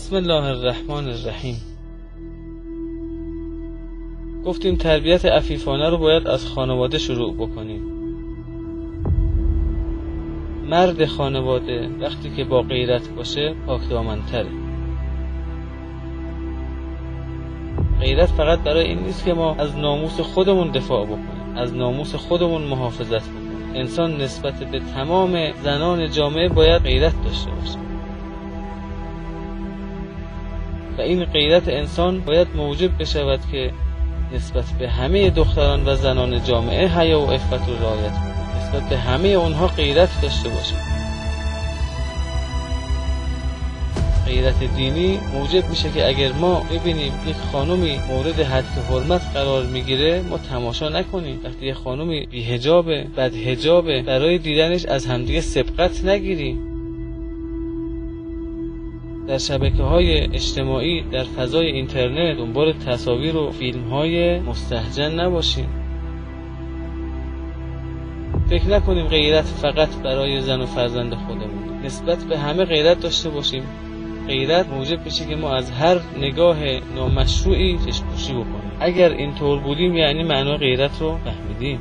بسم الله الرحمن الرحیم. گفتیم تربیت عفیفانه رو باید از خانواده شروع بکنیم. مرد خانواده وقتی که با غیرت باشه پاک دامنتره. غیرت فقط برای این نیست که ما از ناموس خودمون دفاع بکنیم از ناموس خودمون محافظت بکنیم. انسان نسبت به تمام زنان جامعه باید غیرت داشته باشه. و این غیرت انسان باید موجب بشود که نسبت به همه دختران و زنان جامعه حیا و عفت رو رعایت نسبت به همه اونها غیرت داشته باشه غیرت دینی موجب میشه که اگر ما ببینیم یک خانومی مورد حد حرمت قرار می‌گیره ما تماشا نکنیم. وقتی یک خانومی بیهجابه بد هجابه برای دیدنش از همدیگه سبقت نگیریم. در شبکه های اجتماعی در فضای اینترنت دنبال تصاویر و فیلم های مستحجن نباشیم. فکر نکنیم غیرت فقط برای زن و فرزند خودمون. نسبت به همه غیرت داشته باشیم. غیرت موجب بشه که ما از هر نگاه نامشروعی چشمپوشی بکنیم. اگر اینطور بودیم یعنی معنای غیرت رو فهمیدیم.